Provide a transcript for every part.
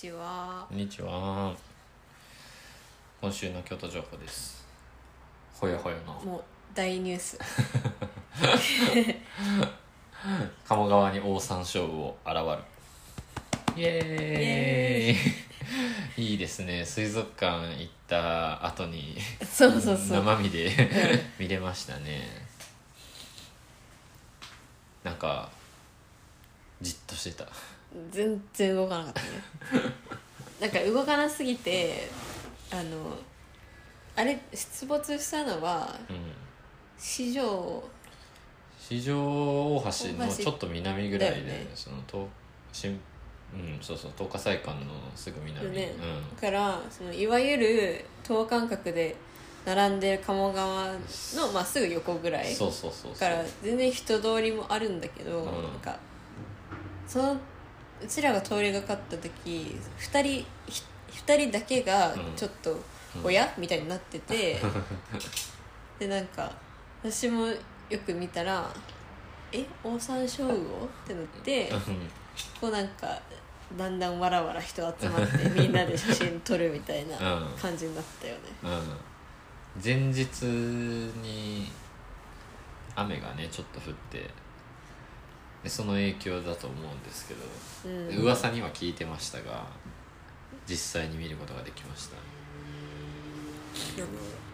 ちは。こんにちは。今週の京都情報です。ほやほやのもう大ニュース。鴨川にオオサンショウウオ現る。イエーイ。いいですね。水族館行った後にそうそうそう。生身で 見れましたね。なんかじっとしてた全然動かなかったね。なんか動かなすぎてあのあれ出没したのはうん。四条四条大橋。のちょっと南ぐらいで、だよね。その東新うんそうそう東華祭館のすぐ南、ね。うん。だからそのいわゆる等間隔で並んでる鴨川の、まあ、すぐ横ぐらいそうそうそうそう。だから全然人通りもあるんだけど、うん。なんかそのうちらが通りがかった時2人ひ二人だけがうん。ちょっとうん。親、みたいになってて。でなんか私もよく見たら「え？オオサンショウウオ?」ってなってこうなんかだんだんわらわら人集まって みんなで写真撮るみたいなうん。感じになったよね。うん。前日に雨がねちょっと降ってでその影響だと思うんですけど、うん。噂には聞いてましたが実際に見ることができました。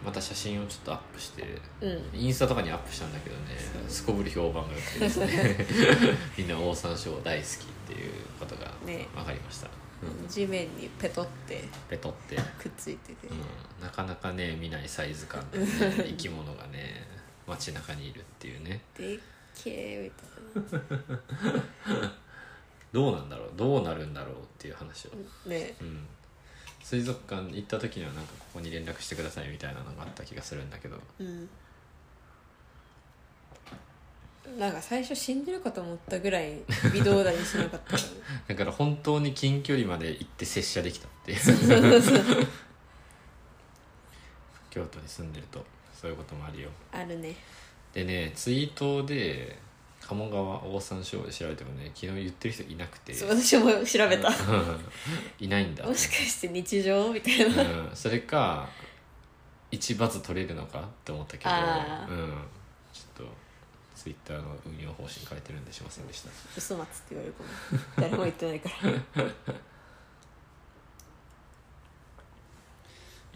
また写真をちょっとアップしてうん。インスタとかにアップしたんだけどねすこぶる評判が良くてですね。みんなオオサンショウ大好きっていうことがね。分かりました、うん。地面にペトってペトって、くっついてて、うん、なかなかね見ないサイズ感の、ね、生き物がね街中にいるっていうね。でっけえみたい どうなんだろうどうなるんだろうっていう話を、なね。うん、水族館行った時にはなんかここに連絡してくださいみたいなのがあった気がするんだけど。うん。なんか最初死んでるかと思ったぐらい微動だにしなかったからねだから本当に近距離まで行って接写できたっていう。そうそうそう 京都に住んでるとそういうこともあるよ。あるね。でねツイートで鴨川オオサンショウウオで調べてもね昨日言ってる人いなくて。そう私も調べた。うん。いないんだ。もしかして日常？みたいな。うん、それか一バズ取れるのかって思ったけど、あー。うん、ちょっとツイッターの運用方針変えてるんでしませんでした。嘘松って言われるかも。誰も言ってないから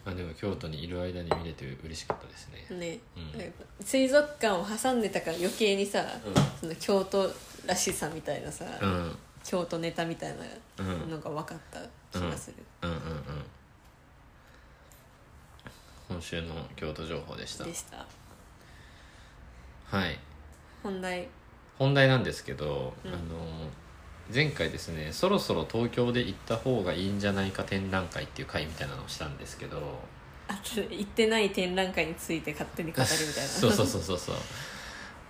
まあでも京都にいる間に見れて嬉しかったですね。ね、うん。水族館を挟んでたから余計にさ、うん。その京都らしさみたいなさ、うん。うん京都ネタみたいなうん。のが分かった気がする、うん。うん。今週の京都情報でした。でした。はい。本題。本題なんですけど、うん。あの前回ですねそろそろ東京で行った方がいいんじゃないか展覧会っていう会みたいなのをしたんですけど。あと行ってない展覧会について勝手に語るみたいな。そうそうそうそうそう。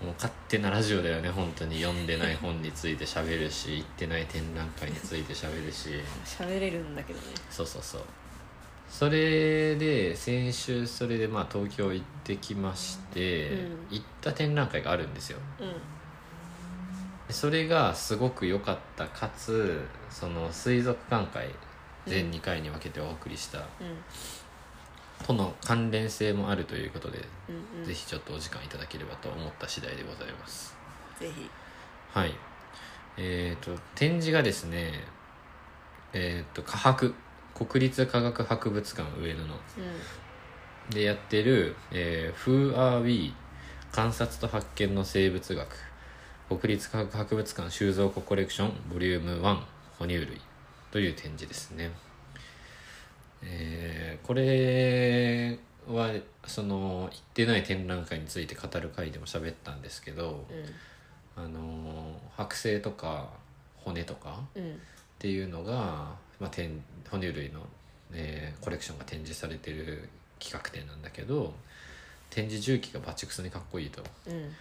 もう勝手なラジオだよね本当に。読んでない本について喋るし行ってない展覧会について喋るし。喋れるんだけどね。そうそうそう。それで先週それでまあ東京行ってきまして、うん。行った展覧会があるんですよ。うん。でそれがすごく良かったかつその水族館会全2回に分けてお送りした、うんとの関連性もあるということで、うんうん。ぜひちょっとお時間いただければと思った次第でございます。ぜひ。はい。えっ、と展示がですねえっ、と科博国立科学博物館上野の。うでやってる「えー、Who Are We? 観察と発見の生物学」国立科学博物館収蔵庫コレクションボリューム1哺乳類という展示ですね、えーこれはその行ってない展覧会について語る回でも喋ったんですけど、んうん。あの剥製とか骨とかうん。っていうのが、まあ、展哺乳類の、えーコレクションが展示されてる企画展なんだけど展示重機がバチクソにかっこいいと、うん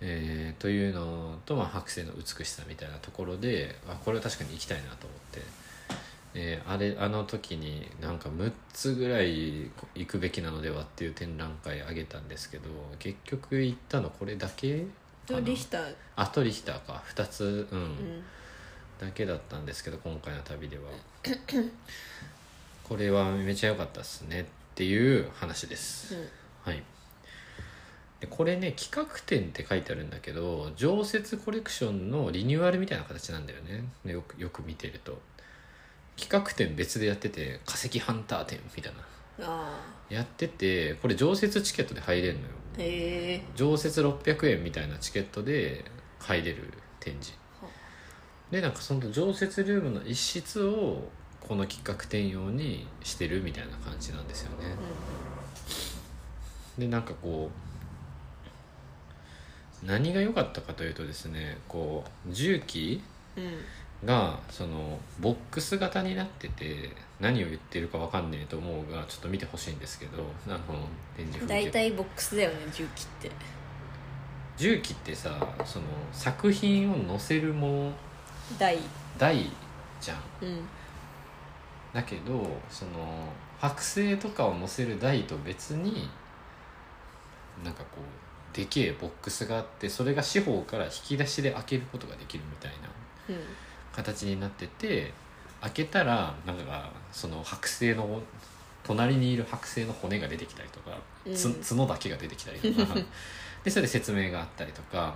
えーというのと、まあ、剥製の美しさみたいなところであこれは確かに行きたいなと思って、えーあれあの時になんか6つぐらい行くべきなのではっていう展覧会あげたんですけど結局行ったのこれだけとリヒター。あとリヒターか。2つうん、うん。だけだったんですけど今回の旅では。これはめちゃ良かったですねっていう話です、うん。はいでこれね企画展って書いてあるんだけど常設コレクションのリニューアルみたいな形なんだよね。でよくよく見てると。企画展別でやってて化石ハンター展みたいな。あやっててこれ常設チケットで入れるのよ。あへえ。常設600円みたいなチケットで入れる展示。はでなんかその常設ルームの一室をこの企画展用にしてるみたいな感じなんですよね。でなんかこう何が良かったかというとですねこう重機がそのボックス型になってて何を言ってるか分かんねえと思うがちょっと見てほしいんですけどあの展示風景。大体ボックスだよね重機って。重機ってさその作品を載せるもの台。台じゃん。うん。だけどその剥製とかを載せる台と別になんかこうでけえボックスがあってそれが四方から引き出しで開けることができるみたいなうん形になってて開けたらなんかその剥製の隣にいる剥製の骨が出てきたりとか、つうん。角だけが出てきたりとか。でそれで説明があったりとか。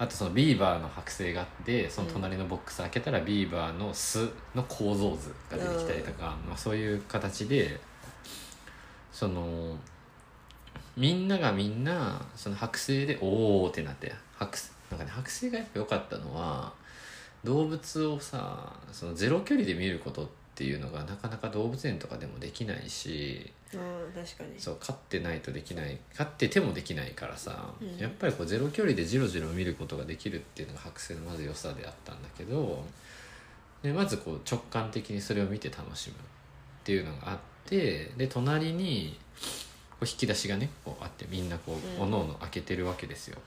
あとそのビーバーの剥製があってその隣のボックス開けたらビーバーの巣の構造図が出てきたりとか、まあ、そういう形でそのみんながみんなその剥製でおおってなって剥なんかね剥製がやっぱ良かったのは動物をさそのゼロ距離で見ることっていうのがなかなか動物園とかでもできないしああ確かに。そう飼ってないとできない飼っててもできないからさ、うん。やっぱりこうゼロ距離でジロジロ見ることができるっていうのが剥製のまず良さであったんだけどでまずこう直感的にそれを見て楽しむっていうのがあってで隣にこう引き出しがねこうあってみんなこう、うん。おのおの開けてるわけですよ。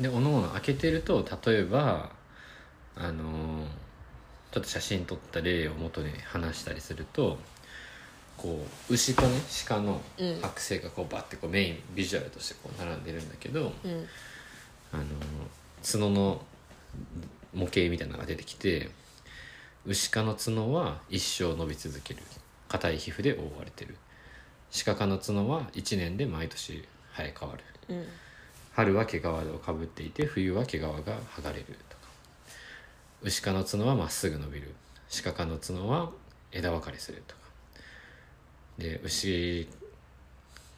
でおのおの開けてると例えばあのーちょっと写真撮った例を元に話したりするとこう牛とね鹿のうん。剥製がこうバッてこうメインビジュアルとしてこう並んでるんだけど、うん。あの角の模型みたいなのが出てきて牛科の角は一生伸び続ける硬い皮膚で覆われてる。鹿科の角は1年で毎年生え変わる。うん。春は毛皮をかぶっていて冬は毛皮が剥がれるとか。牛科の角はまっすぐ伸びる。鹿科の角は枝分かれするとか。で牛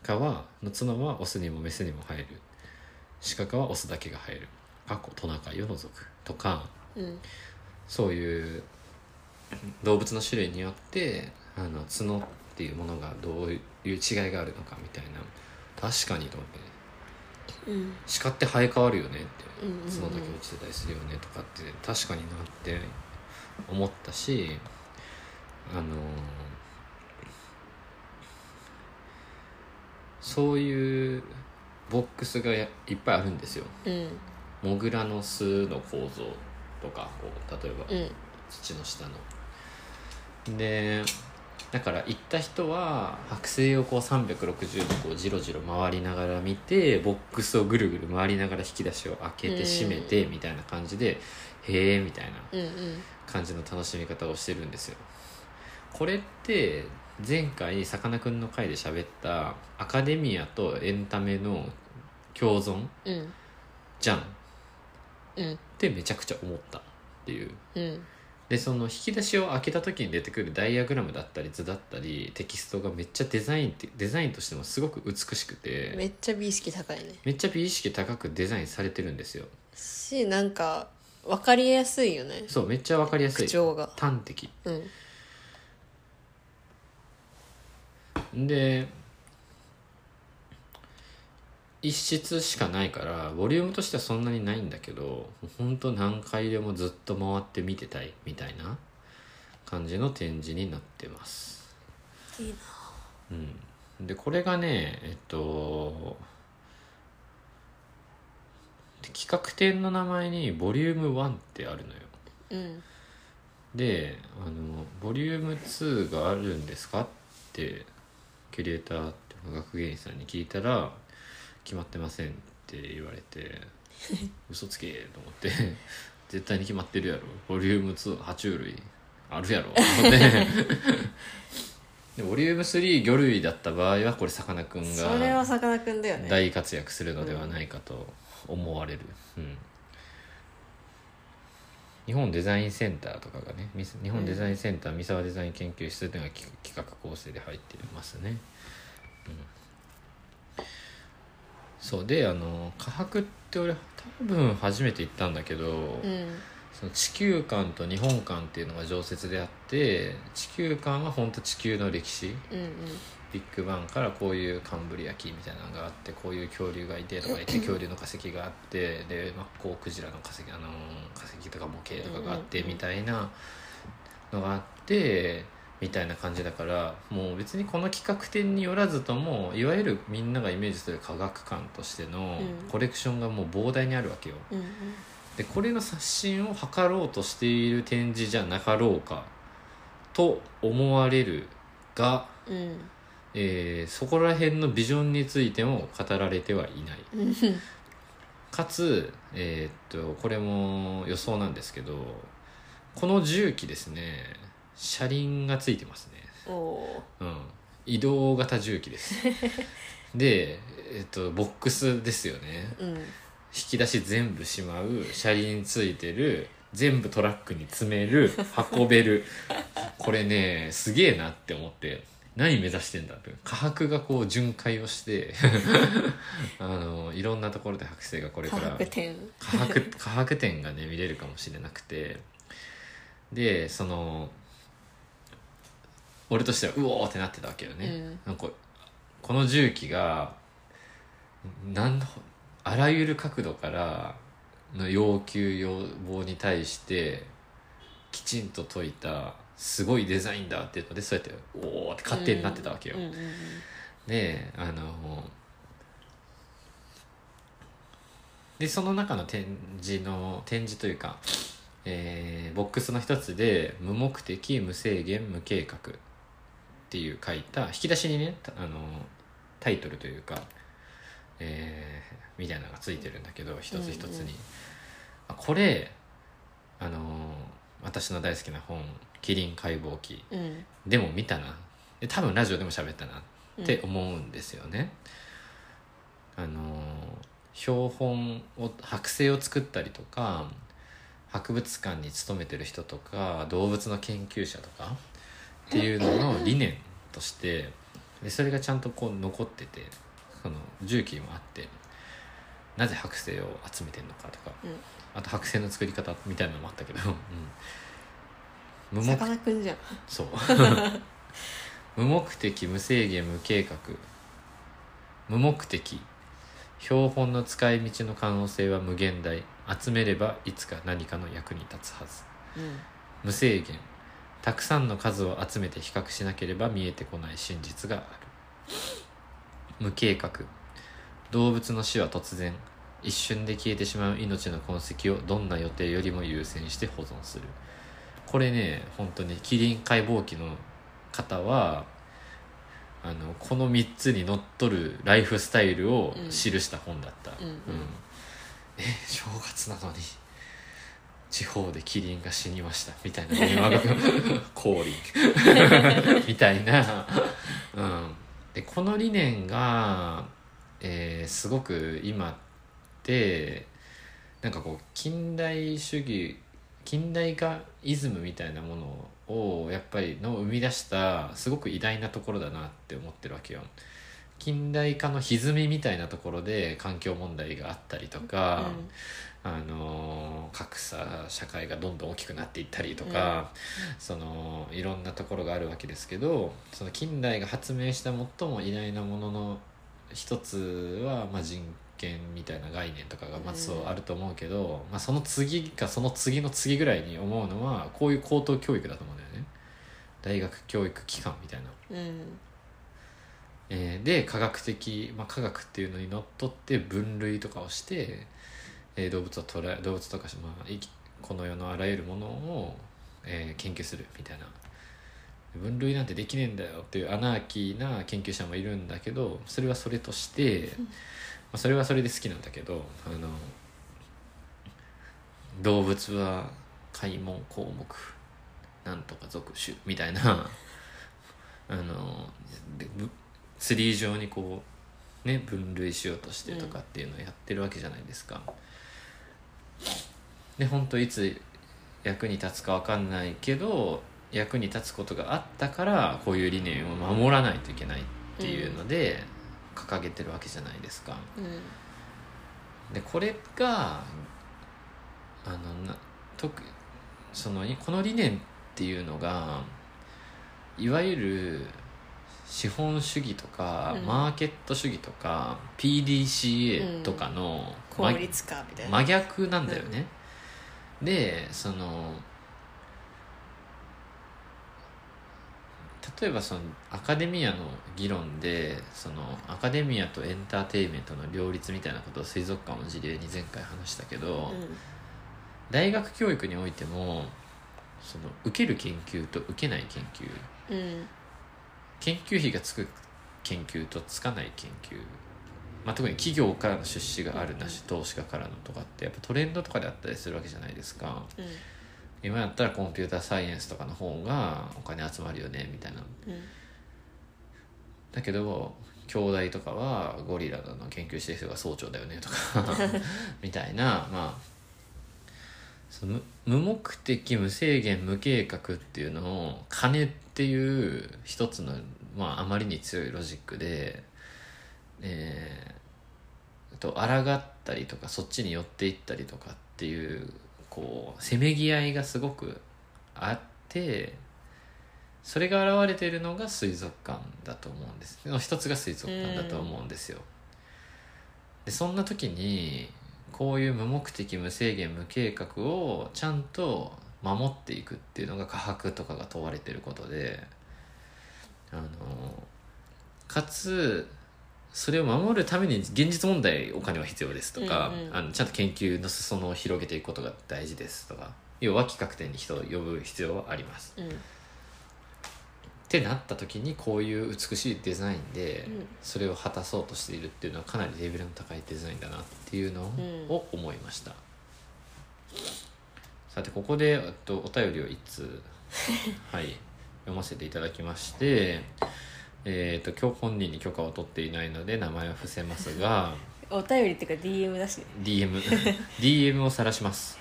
科はの角はオスにもメスにも生える。鹿科はオスだけが生える。かっこトナカイを除く。とか。うん。そういう動物の種類によってあの角っていうものがどういう違いがあるのかみたいな。確かにと思って。うん。鹿って生え変わるよねって。角だけ落ちてたりするよねとかって確かになって思ったしあのそういうボックスがやいっぱいあるんですよ。うん。モグラの巣の構造とかこう例えばうん。土の下の。でだから行った人は剥製をこう360度こうジロジロ回りながら見てボックスをぐるぐる回りながら引き出しを開けて閉めてみたいな感じでへえみたいなうんうん感じの楽しみ方をしてるんですよ。これって前回さかなクンの回で喋ったアカデミアとエンタメの共存うん。じゃん。っうん。てめちゃくちゃ思ったっていう。うんでその引き出しを開けた時に出てくるダイアグラムだったり図だったりテキストがめっちゃデザインってデザインとしてもすごく美しくてめっちゃ美意識高いね。めっちゃ美意識高くデザインされてるんですよ。しなんか分かりやすいよね。そうめっちゃ分かりやすい。口調が。端的。うん。で一室しかないからボリュームとしてはそんなにないんだけど本当何回でもずっと回って見てたいみたいな感じの展示になってます。いいな。うん、でこれがねえっと企画展の名前にボリューム1ってあるのよ。うん。であの「ボリューム2があるんですか?」ってキュレーターって学芸員さんに聞いたら「決まってません」って言われて 嘘つけと思って絶対に決まってるやろ。ボリューム2爬虫類あるやろ。ででボリューム3魚類だった場合はこれさかなクンそれはがさかなクンだよね。大活躍するのではないかと思われる、うん。日本デザインセンターとかがねみ日本デザインセンター三沢デザイン研究室というのが企企画構成で入ってますね、うん、そうであの科博って俺多分初めて行ったんだけど、うん。その地球館と日本館っていうのが常設であって地球館は本当地球の歴史。うんうん。ビッグバンからこういうカンブリア紀みたいなのがあってこういう恐竜がいてとか言って 恐竜の化石があってでマッコウクジラの化石、あのー化石とか模型とかがあってみたいなのがあってみたいな感じだからもう別にこの企画展によらずともいわゆるみんながイメージする科学館としてのうん。コレクションがもう膨大にあるわけよ。うんでこれの刷新を図ろうとしている展示じゃなかろうかと思われるが、うんうん。えーそこら辺のビジョンについても語られてはいない。うん。かつ、えーっとこれも予想なんですけどこの重機ですね車輪がついてますね、おおうん、移動型重機です。で、えーっとボックスですよね。ーうん。引き出し全部しまう車輪ついてる全部トラックに詰める運べる。これねすげえなって思って何目指してんだって科博がこう巡回をして あのいろんなところで剥製がこれ科から科博科博展がね見れるかもしれなくて。でその俺としてはうおーってなってたわけよね、うん。なんかこの重機がなんあらゆる角度からの要求要望に対してきちんと解いたすごいデザインだっていうのでそうやっておおって勝手になってたわけよ、うんうんうん。であのでその中の展示の展示というか、えーボックスの一つで「無目的無制限無計画」っていう書いた引き出しにねたあのタイトルというか、えーみたいなのがついてるんだけど一つ一つに、うんこれあの私の大好きな本「キリン解剖記」うん。でも見たな。で多分ラジオでも喋ったなって思うんですよね。あの標本を剥製を作ったりとか博物館に勤めてる人とか動物の研究者とかっていうのの理念としてでそれがちゃんとこう残っててその重機もあってなぜ剥製を集めてるのかとか、うん。あと剥製の作り方みたいなのもあったけど、うん、無目さかなクンじゃん。そう。無目的無制限無計画。無目的標本の使い道の可能性は無限大。集めればいつか何かの役に立つはず。うん。無制限たくさんの数を集めて比較しなければ見えてこない真実がある。無計画。動物の死は突然一瞬で消えてしまう命の痕跡をどんな予定よりも優先して保存する。これね本当にキリン解剖記の方はあのこの3つにのっとるライフスタイルを記した本だった、うん。うん。え正月なのに地方でキリンが死にましたみたいな電話が 降臨みたいな、うん、でこの理念が、えーすごく今ってなんかこう近代主義近代化イズムみたいなものをやっぱりの生み出したすごく偉大なところだなって思ってるわけよ。近代化の歪みみたいなところで環境問題があったりとか、あの格差社会がどんどん大きくなっていったりとか、そのいろんなところがあるわけですけどその近代が発明した最も偉大なものの一つは、まあ、人権みたいな概念とかがまずそうあると思うけど、まあ、その次かその次の次ぐらいに思うのはこういう高等教育だと思うんだよね。大学教育機関みたいな。うん。えーで科学的、まあ、科学っていうのにのっとって分類とかをして、えー動物を捉え動物とか、まあ、生きこの世のあらゆるものを、えー研究するみたいな。分類なんてできねえんだよ。っていうアナーキーな研究者もいるんだけどそれはそれとして、まあ、それはそれで好きなんだけどあの動物は開門項目なんとか属種みたいな。あのツリー上にこうね分類しようとしてとかっていうのをやってるわけじゃないですか。で本当いつ役に立つか分かんないけど役に立つことがあったからこういう理念を守らないといけないっていうので掲げてるわけじゃないですか。うんでこれがあのな特そのこの理念っていうのがいわゆる資本主義とか、うん。マーケット主義とか PDCA とかの効率化みたいな。真逆なんだよね、でその例えばそのアカデミアの議論でそのアカデミアとエンターテインメントの両立みたいなことを水族館の事例に前回話したけど、大学教育においてもその受ける研究と受けない研究うんうん研究費がつく研究とつかない研究、まあ、特に企業からの出資があるなし投資家からのとかってやっぱトレンドとかであったりするわけじゃないですか。うん。今やったらコンピューターサイエンスとかの方がお金集まるよねみたいな。うんだけど兄弟とかはゴリラの研究してる人が総長だよねとか。みたいな。まあその無無目的無制限無計画っていうのを金ってていう一つの、まあ、あまりに強いロジックで、えー、と抗ったりとかそっちに寄っていったりとかっていうこうせめぎ合いがすごくあってそれが現れているのが水族館だと思うんですの一つが水族館だと思うんですよ。でそんな時にこういう無目的無制限無計画をちゃんと守っていくっていうのが科学とかが問われてることであのかつそれを守るために現実問題お金は必要ですとか、うんうん。あのちゃんと研究の裾野を広げていくことが大事ですとか要は企画展に人を呼ぶ必要はあります。うん。ってなった時にこういう美しいデザインでうん。それを果たそうとしているっていうのはかなりレベルの高いデザインだなっていうのを思いました、さてここでえっとお便りを1通 はい読ませていただきましてえー、と今日本人に許可を取っていないので名前は伏せますがお便りっていうか DM だしね。DM DM を晒します。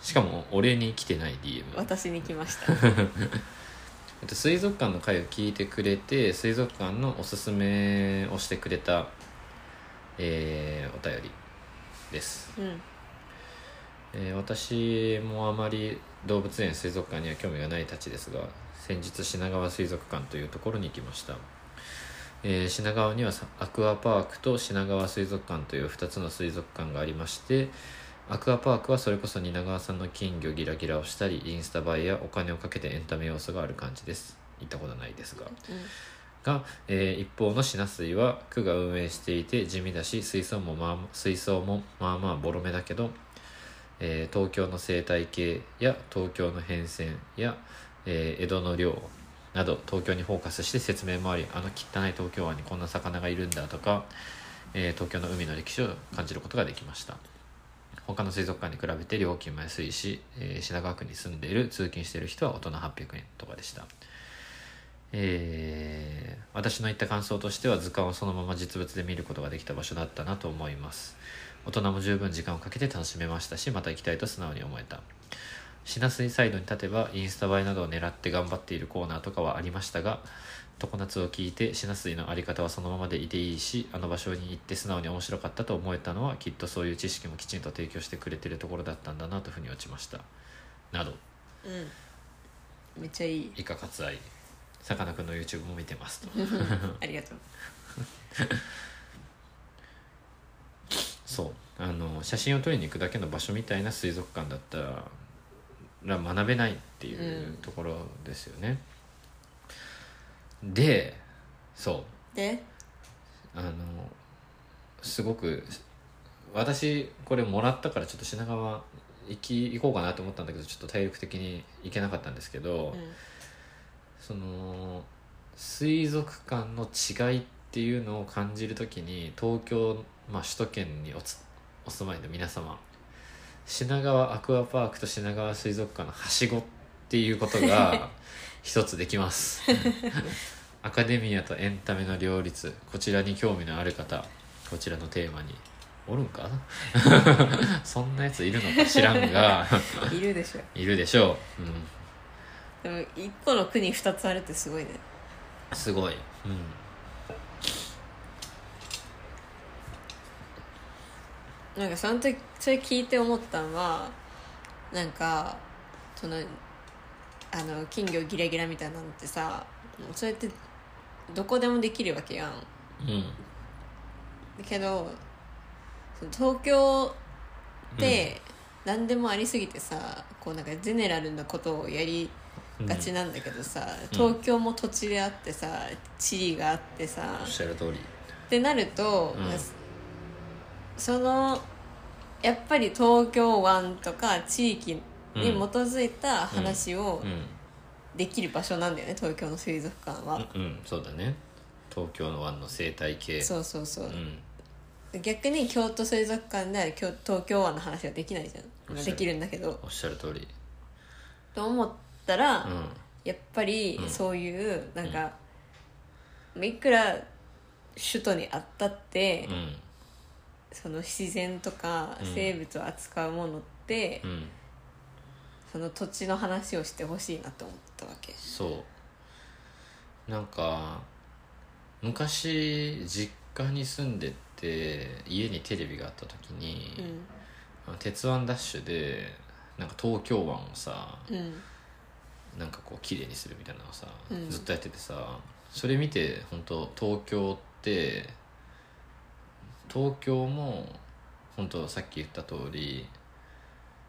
しかも俺に来てない DM 私に来ました。えっと水族館の回を聞いてくれて水族館のおすすめをしてくれた、えーお便りです、うんえー私もあまり動物園水族館には興味がないたちですが先日品川水族館というところに行きました、えー品川にはさアクアパークと品川水族館という2つの水族館がありましてアクアパークはそれこそ蜷川さんの金魚ギラギラをしたりインスタ映えやお金をかけてエンタメ要素がある感じです。行ったことないですが。が、えー一方の品水は区が運営していて地味だし水槽もまあ水槽もまあまあボロめだけど、えー東京の生態系や東京の変遷や、えー江戸の漁など東京にフォーカスして説明もありあの汚い東京湾にこんな魚がいるんだとか、えー東京の海の歴史を感じることができました。他の水族館に比べて料金も安いし、えー品川区に住んでいる通勤している人は大人800円とかでした。えー私の言った感想としては図鑑をそのまま実物で見ることができた場所だったなと思います。大人も十分時間をかけて楽しめましたしまた行きたいと素直に思えた。品水サイドに立てばインスタ映えなどを狙って頑張っているコーナーとかはありましたが常夏を聞いて品水のあり方はそのままでいていいしあの場所に行って素直に面白かったと思えたのはきっとそういう知識もきちんと提供してくれてるところだったんだなというふうに落ちました。など。うん。めっちゃいい。以下割愛。さかなクンの YouTube も見てますと。ありがとうそう。あの写真を撮りに行くだけの場所みたいな水族館だったら学べないっていううん。ところですよね、でそう。で？あのすごく私これもらったからちょっと品川行き行こうかなと思ったんだけどちょっと体力的に行けなかったんですけど、うん。その水族館の違いっていうのを感じるときに東京、まあ、首都圏におつお住まいの皆様品川アクアパークと品川水族館のはしごっていうことが 一つできます。アカデミアとエンタメの両立こちらに興味のある方こちらのテーマにおるんか？そんなやついるのか知らんが。いるでしょいるでしょう、うん、でも一個の国二つあるってすごいね。すごい、うん、なんかその時それ聞いて思ったのはなんかそのあの金魚ギラギラみたいなのってさそれってどこでもできるわけやん。うん。けどその東京って何でもありすぎてさ、こうなんかゼネラルなことをやりがちなんだけどさ、東京も土地であってさ地理があってさおっしゃる通り。ってなると、うんそのやっぱり東京湾とか地域に基づいた話をうん。できる場所なんだよね東京の水族館は、うん、うん、そうだね。東京の湾の生態系。そうそうそう。う、ん。逆に京都水族館では京東京湾の話はできないじゃん。できるんだけど。おっしゃる通り。と思ったら、うん。やっぱりうん。そういうなんか、いくら首都にあったって、うんその自然とかうん。生物を扱うものって、うん。その土地の話をしてほしいなと思ったわけ。そう。なんか昔実家に住んでて家にテレビがあった時にう、ん。あ鉄腕ダッシュでなんか東京湾をさうん。なんかこう綺麗にするみたいなのをさ、うん。ずっとやっててさそれ見て本当東京って東京も本当さっき言った通り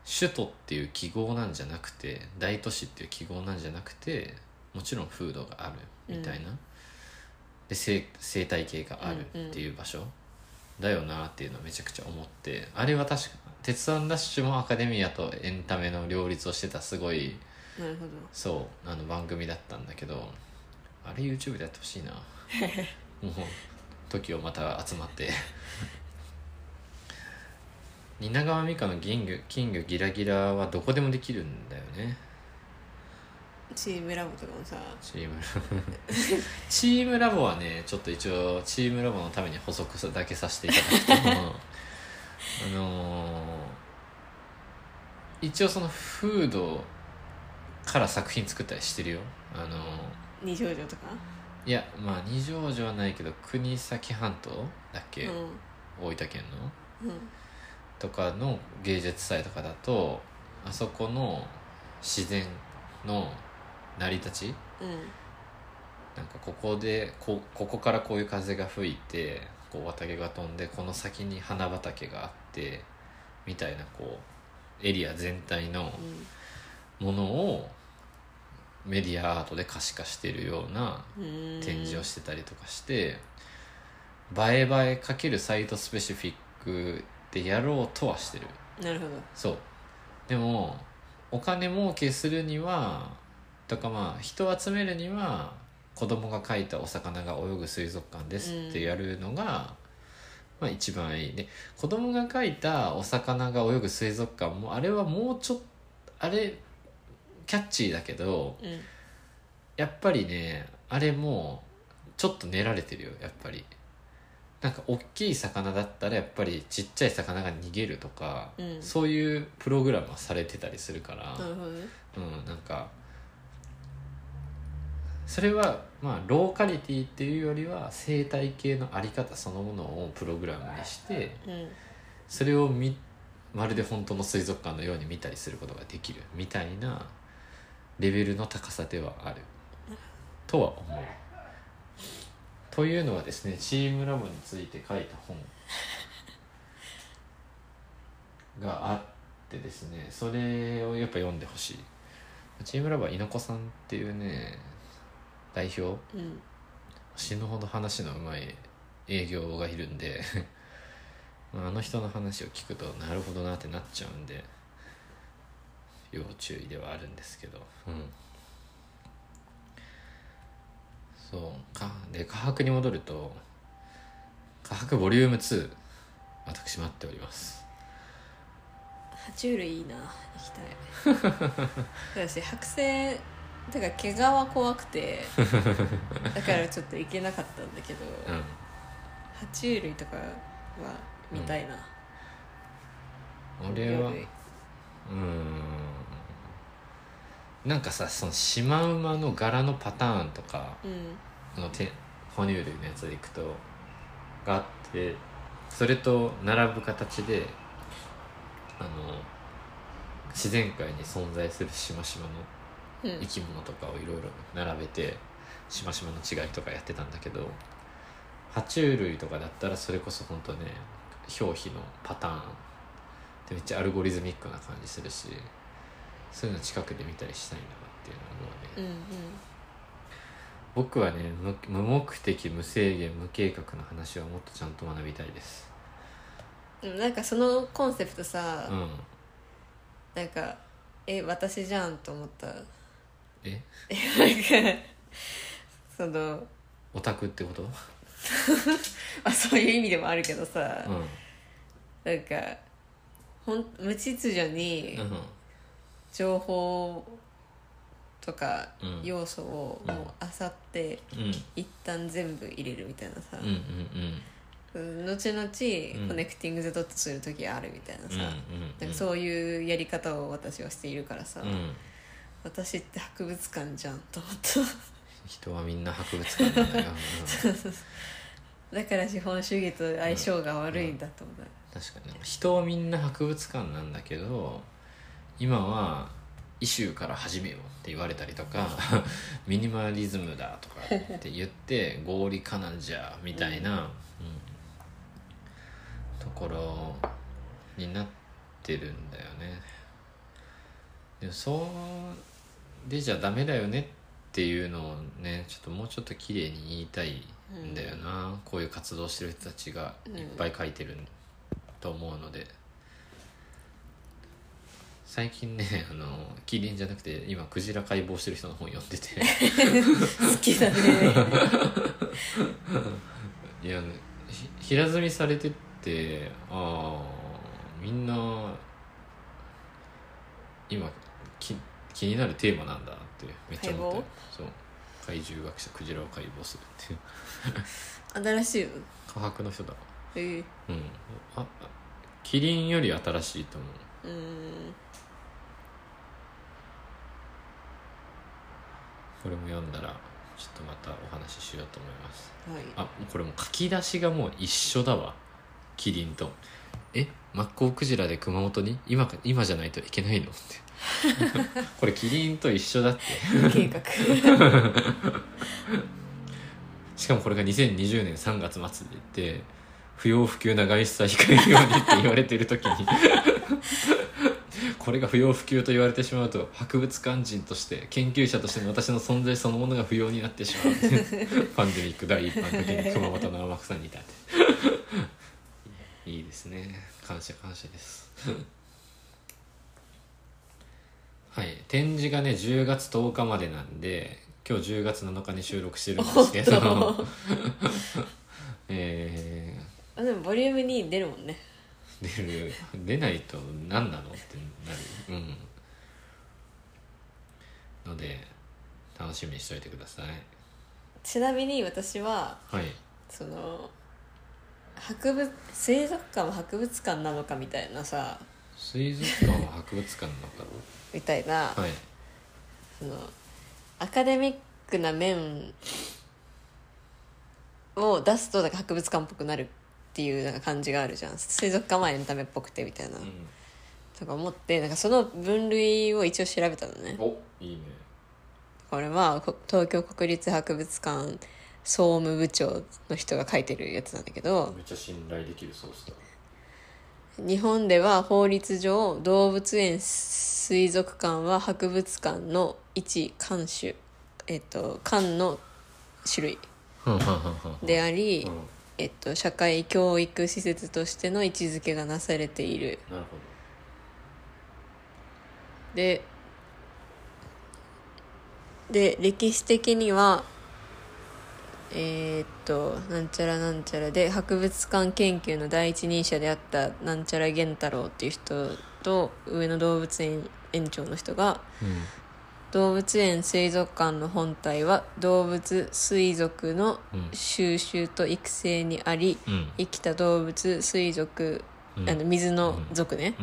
首都っていう記号なんじゃなくて大都市っていう記号なんじゃなくてもちろん風土があるみたいな、で生生態系があるっていう場所、だよなっていうのをめちゃくちゃ思ってあれは確か鉄腕ダッシュもアカデミアとエンタメの両立をしてたすごいなるほど。そうあの番組だったんだけどあれ YouTube でやってほしいな。もう時をまた集まって。蜷川美香の金魚金魚ギラギラはどこでもできるんだよね。チームラボとかもさ。チームラボ。チームラボはねちょっと一応チームラボのために補足だけさせていただくと。あのー一応その風土から作品作ったりしてるよ。あのー二条城とか？いやまあ二条城はないけど国東半島だっけ、うん。大分県の？うん。とかの芸術祭とかだとあそこの自然の成り立ち？うん。なんかここでこここからこういう風が吹いてこう綿毛が飛んでこの先に花畑があってみたいなこうエリア全体のものをメディアアートで可視化してるようなうん。展示をしてたりとかして映え映えかけるサイトスペシフィックでやろうとはしてる。なるほど。そう。でもお金儲けするにはとかまあ人を集めるには子供が描いたお魚が泳ぐ水族館ですってやるのが、まあ一番いい。で子供が描いたお魚が泳ぐ水族館もあれはもうちょっとあれキャッチーだけどうん。やっぱりねあれもちょっと練られてるよやっぱり。なんか大きい魚だったらやっぱりちっちゃい魚が逃げるとか、うん。そういうプログラムはされてたりするから、なるほどね。うんなんかそれはまあローカリティっていうよりは生態系のあり方そのものをプログラムにしてうん。それを見まるで本当の水族館のように見たりすることができるみたいなレベルの高さではある。とは思う。というのはですねチームラボについて書いた本があってですねそれをやっぱ読んでほしい。チームラボは猪子さんっていうね代表うん。死ぬほど話のうまい営業がいるんで まああの人の話を聞くとなるほどなってなっちゃうんで要注意ではあるんですけど。うん。そうか。で科博に戻ると科博ボリューム2私待っております。爬虫類いいな行きたい。私剥製だから毛皮怖くて だからちょっと行けなかったんだけど、うん。爬虫類とかは見たいな、俺は夜うんなんかさそのシマウマの柄のパターンとかうん。のて哺乳類のやつでいくとがあってそれと並ぶ形であの自然界に存在するしましまのうん。生き物とかをいろいろ並べてしましまの違いとかやってたんだけど爬虫類とかだったらそれこそ本当ね表皮のパターンでめっちゃアルゴリズミックな感じするしそういうの近くで見たりしたいなっていうのは思うね。うんうん。僕はね無無目的無制限無計画の話はもっとちゃんと学びたいです。なんかそのコンセプトさ、うん。なんかえ私じゃんと思った？え？なんかそのオタクってこと？あそういう意味でもあるけどさ、うん。なんかほん無秩序にうん情報とかうん。要素をもう漁ってうん。一旦全部入れるみたいなさ。うんうんうん。後々うん。コネクティング・ザ・ドットする時あるみたいなさ、なんかそういうやり方を私はしているからさ、うん。私って博物館じゃんと思っ人はみんな博物館なんだよ、ただから資本主義と相性が悪いんだと思う、うん。確かに。人はみんな博物館なんだけど今はイシューから始めようって言われたりとか ミニマリズムだとかって言って合理化なんじゃみたいな、うん。ところになってるんだよね。でもそうでじゃダメだよねっていうのをねちょっともうちょっと綺麗に言いたいんだよな、こういう活動してる人たちがいっぱい書いてると思うので、最近ねあのキリンじゃなくて今クジラ解剖してる人の本読んでて。好きだね。いやひ平積みされてってああみんな今き気になるテーマなんだってめっちゃ思って。そう。怪獣学者クジラを解剖するっていう。新しいよ科博の人だ。わえ。ー、うん。ああキリンより新しいと思う。うーんこれも読んだらちょっとまたお話ししようと思います。はい。あこれもう書き出しがもう一緒だわ。キリンと。えマッコウクジラで熊本に？今か今じゃないといけないの？って。これキリンと一緒だって。計画。しかもこれが2020年3月末でって不要不急な外出は控えるようにって言われてる時にこれが不要不急と言われてしまうと博物館人として研究者としての私の存在そのものが不要になってしまう。パンデミック第一版の時に熊本の天草にいたって。いいですね。感謝感謝です。はい。展示がね10月10日までなんで今日10月7日に収録してるんですけど。えあでもボリューム2出るもんね。ー、出る出ないと何なのってなるうん。ので楽しみにしておいてください。ちなみに私ははい。その博物水族館は博物館なのかみたいなさ水族館は博物館なのかみたいな、はい。そのアカデミックな面を出すとなんか博物館っぽくなるっていうなんか感じがあるじゃん。水族館はエンタメっぽくてみたいな、うとか思ってなんかその分類を一応調べたのね。ん、おいいね。これはこ東京国立博物館総務部長の人が書いてるやつなんだけどめっちゃ信頼できるソースだ。日本では法律上動物園水族館は博物館の一館種えっと館の種類であり、うんえっと、社会教育施設としての位置づけがなされている。なるほでで歴史的にはえーっとなんちゃらなんちゃらで博物館研究の第一人者であったなんちゃら源太郎っていう人と上野動物園園長の人がうん動物園水族館の本体は動物水族のうん収集と育成にありうん。生きた動物水族、うん。あの水の族ね、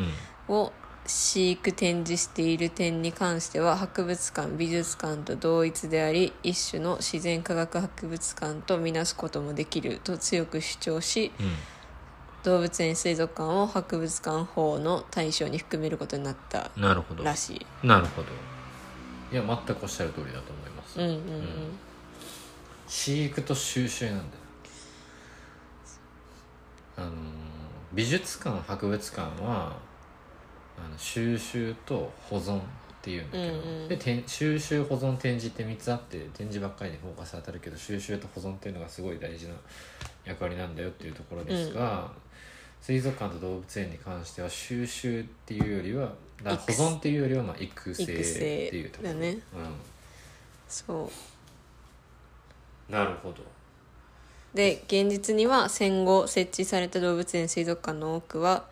うん。を飼育展示している点に関しては博物館美術館と同一であり一種の自然科学博物館とみなすこともできると強く主張しうん。動物園水族館を博物館法の対象に含めることになったなるほど。らしい。なるほどいや全くおっしゃる通りだと思います、うんうんうん、飼育と収集なんだよ。あのー美術館博物館はあの収集と保存っていうんだけど、うんうん。でてん収集保存展示って3つあって展示ばっかりにフォーカス当たるけど収集と保存っていうのがすごい大事な役割なんだよっていうところですが、水族館と動物園に関しては収集っていうよりはだから保存っていうよりはまあ育成っていうところ。だね。うん。そう。なるほど。で現実には戦後設置された動物園水族館の多くは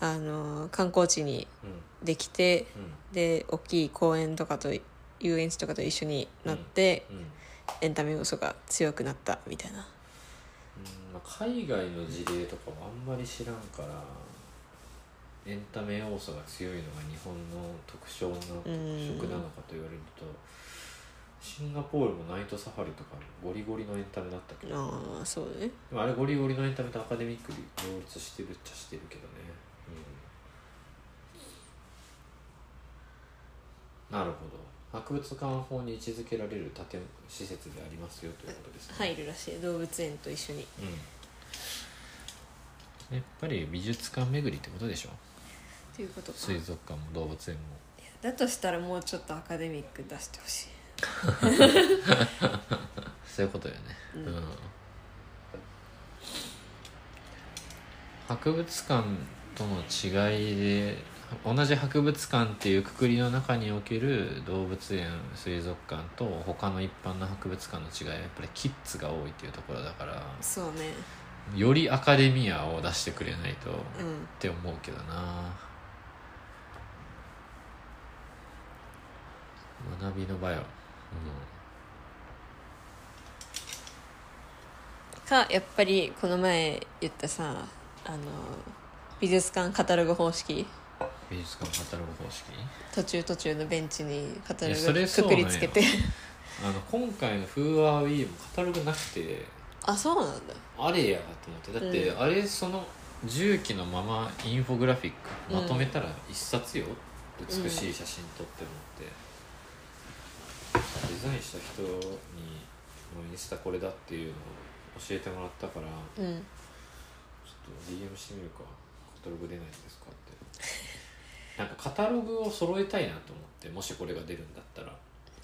あの観光地にうんできてうん。で大きい公園とかと遊園地とかと一緒になって、うん。エンタメ要素が強くなったみたいな。うん。まあ、海外の事例とかもあんまり知らんからエンタメ要素が強いのが日本の特徴の特うん。色なのかと言われるとシンガポールもナイトサファリとかゴリゴリのエンタメだったけど。ああそうね。でもあれゴリゴリのエンタメとアカデミックに両立してるっちゃしてるけどね、うん、なるほど。博物館法に位置づけられる建物施設でありますよということですね。入るらしい。動物園と一緒に。っうん、やっぱり美術館巡りってことでしょていうことか。水族館も動物園も。だとしたらもうちょっとアカデミック出してほしい。そういうことよね。うん。うん博物館との違いで同じ博物館っていうくくりの中における動物園水族館と他の一般の博物館の違いはやっぱりキッズが多いっていうところだからそうね。よりアカデミアを出してくれないとっうん。て思うけどな学びの場よ、かやっぱりこの前言ったさあの美術館カタログ方式。美術館カタログ方式？途中途中のベンチにカタログくくりつけて。あの今回の「フーアーウィーもカタログなくて。あそうなんだ。あれやと思って。だって、うあれその重機のままインフォグラフィックまとめたら一冊よ、美しい写真撮って思って、デザインした人にもうインスタこれだっていうのを教えてもらったからちょうんっと DM してみるか。カタログ出ないんですかって。なんかカタログを揃えたいなと思ってもしこれが出るんだったら。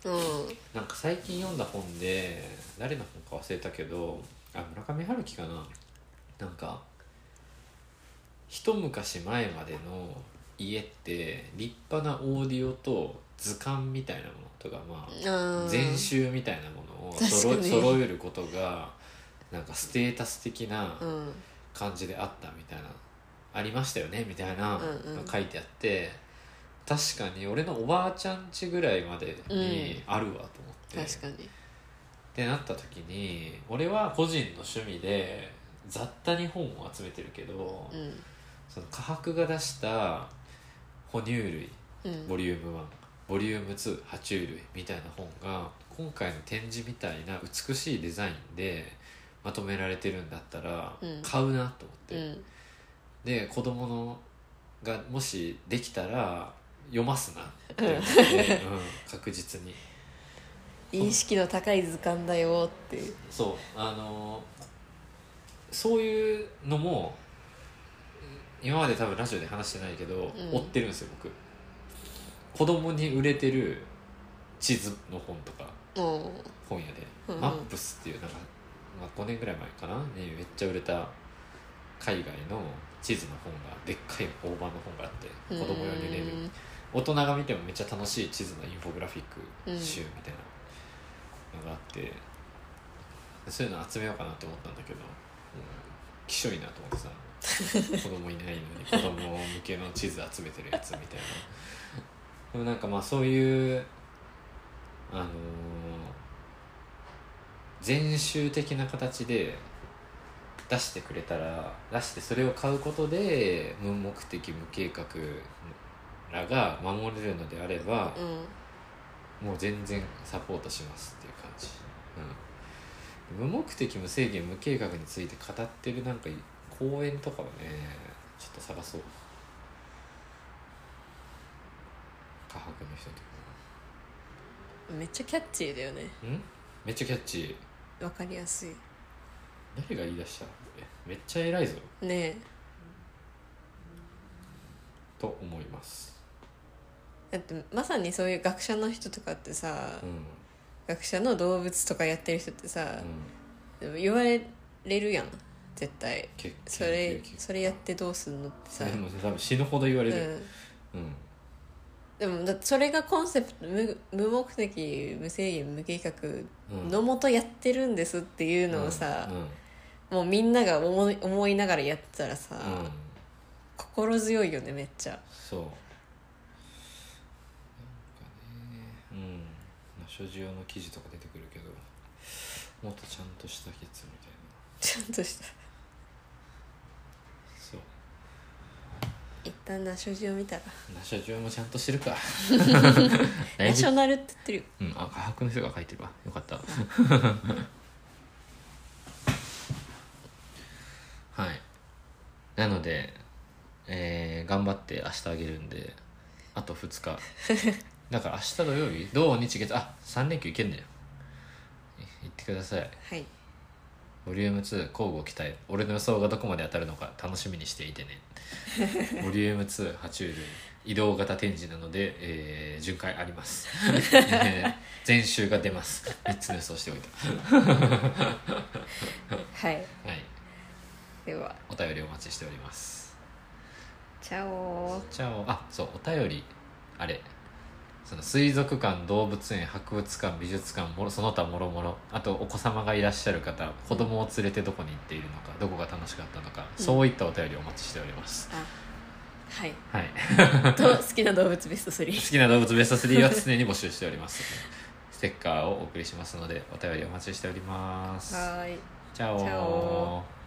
うん。なんか最近読んだ本で誰の本か忘れたけどあ村上春樹かな。なんか一昔前までの家って立派なオーディオと図鑑みたいなものとかまああ全集みたいなものを確か揃えることがなんかステータス的なうん。感じであったみたいなありましたよねみたいな書いてあって、確かに俺のおばあちゃん家ぐらいまでにあるわと思って、確かに。ってなった時に俺は個人の趣味で雑多に本を集めてるけど、うん。その科博が出した哺乳類うん。ボリューム1ボリューム2爬虫類みたいな本が今回の展示みたいな美しいデザインでまとめられてるんだったらうん。買うなと思って、うん。で子供のがもしできたら読ますなって思って、うん、確実に。意識の高い図鑑だよって。いうそう。あのそういうのも今まで多分ラジオで話してないけど、ん。追ってるんですよ僕子供に売れてる地図の本とかうん。本屋で、うんうん。マップスっていうなんか、まあ、5年ぐらい前かなにめっちゃ売れた海外の地図の本がでっかい大判の本があって子供用に売れる。うん。大人が見てもめっちゃ楽しい地図のインフォグラフィック集みたいなのがあって、そういうの集めようかなって思ったんだけど、うん、きしょいなと思ってさ 子供いないのに子供向けの地図集めてるやつみたいなでもなんかまあそういうあのー全集的な形で出してくれたら出してそれを買うことで無目的無計画らが守れるのであれば、うん。もう全然サポートしますっていう感じ、うん、無目的無制限無計画について語ってるなんか講演とかをねちょっと探そう科博の人とかめっちゃキャッチーだよね。ん？めっちゃキャッチー。わかりやすい。誰が言い出した？えめっちゃ偉いぞ。ねと思います。えだってまさにそういう学者の人とかってさ、うん。学者の動物とかやってる人ってさう、ん。でも言われるやん。絶対。けそれ研究それやってどうすんのってさ、でも多分死ぬほど言われる。うん、うんでもだそれがコンセプト無無目的無制限無計画のもとやってるんですっていうのをさ、もうみんなが思い思いながらやってたらさ、うん。心強いよねめっちゃ。そう。なんかねうん。まあ所持用の記事とか出てくるけどもっとちゃんとしたケツみたいな。ちゃんとしたそう一旦ナショジを見たら。ナ所持用もちゃんとしてるか。ナショナルって言ってるよ。うんあ科博の人が書いてるわ。よかった。はい。なのでえー頑張って明日あげるんであと2日。だから明日土曜日土日月あ三3連休いけんだよい行ってください。はいボリューム2交互期待。俺の予想がどこまで当たるのか楽しみにしていてね。ボリューム2爬虫類。移動型展示なので、えー 巡回あります、えー前週が出ます。3つの予想しておいた。はい。はい。では。お便りお待ちしております。チャオじゃああそうお便り。あれその水族館動物園博物館美術館もろその他もろもろあとお子様がいらっしゃる方子供を連れてどこに行っているのかどこが楽しかったのか、うん。そういったお便りお待ちしております。あはい。はい。と好きな動物ベスト3好きな動物ベスト3は常に募集しております。ステッカーをお送りしますのでお便りお待ちしております。はーい。チャオ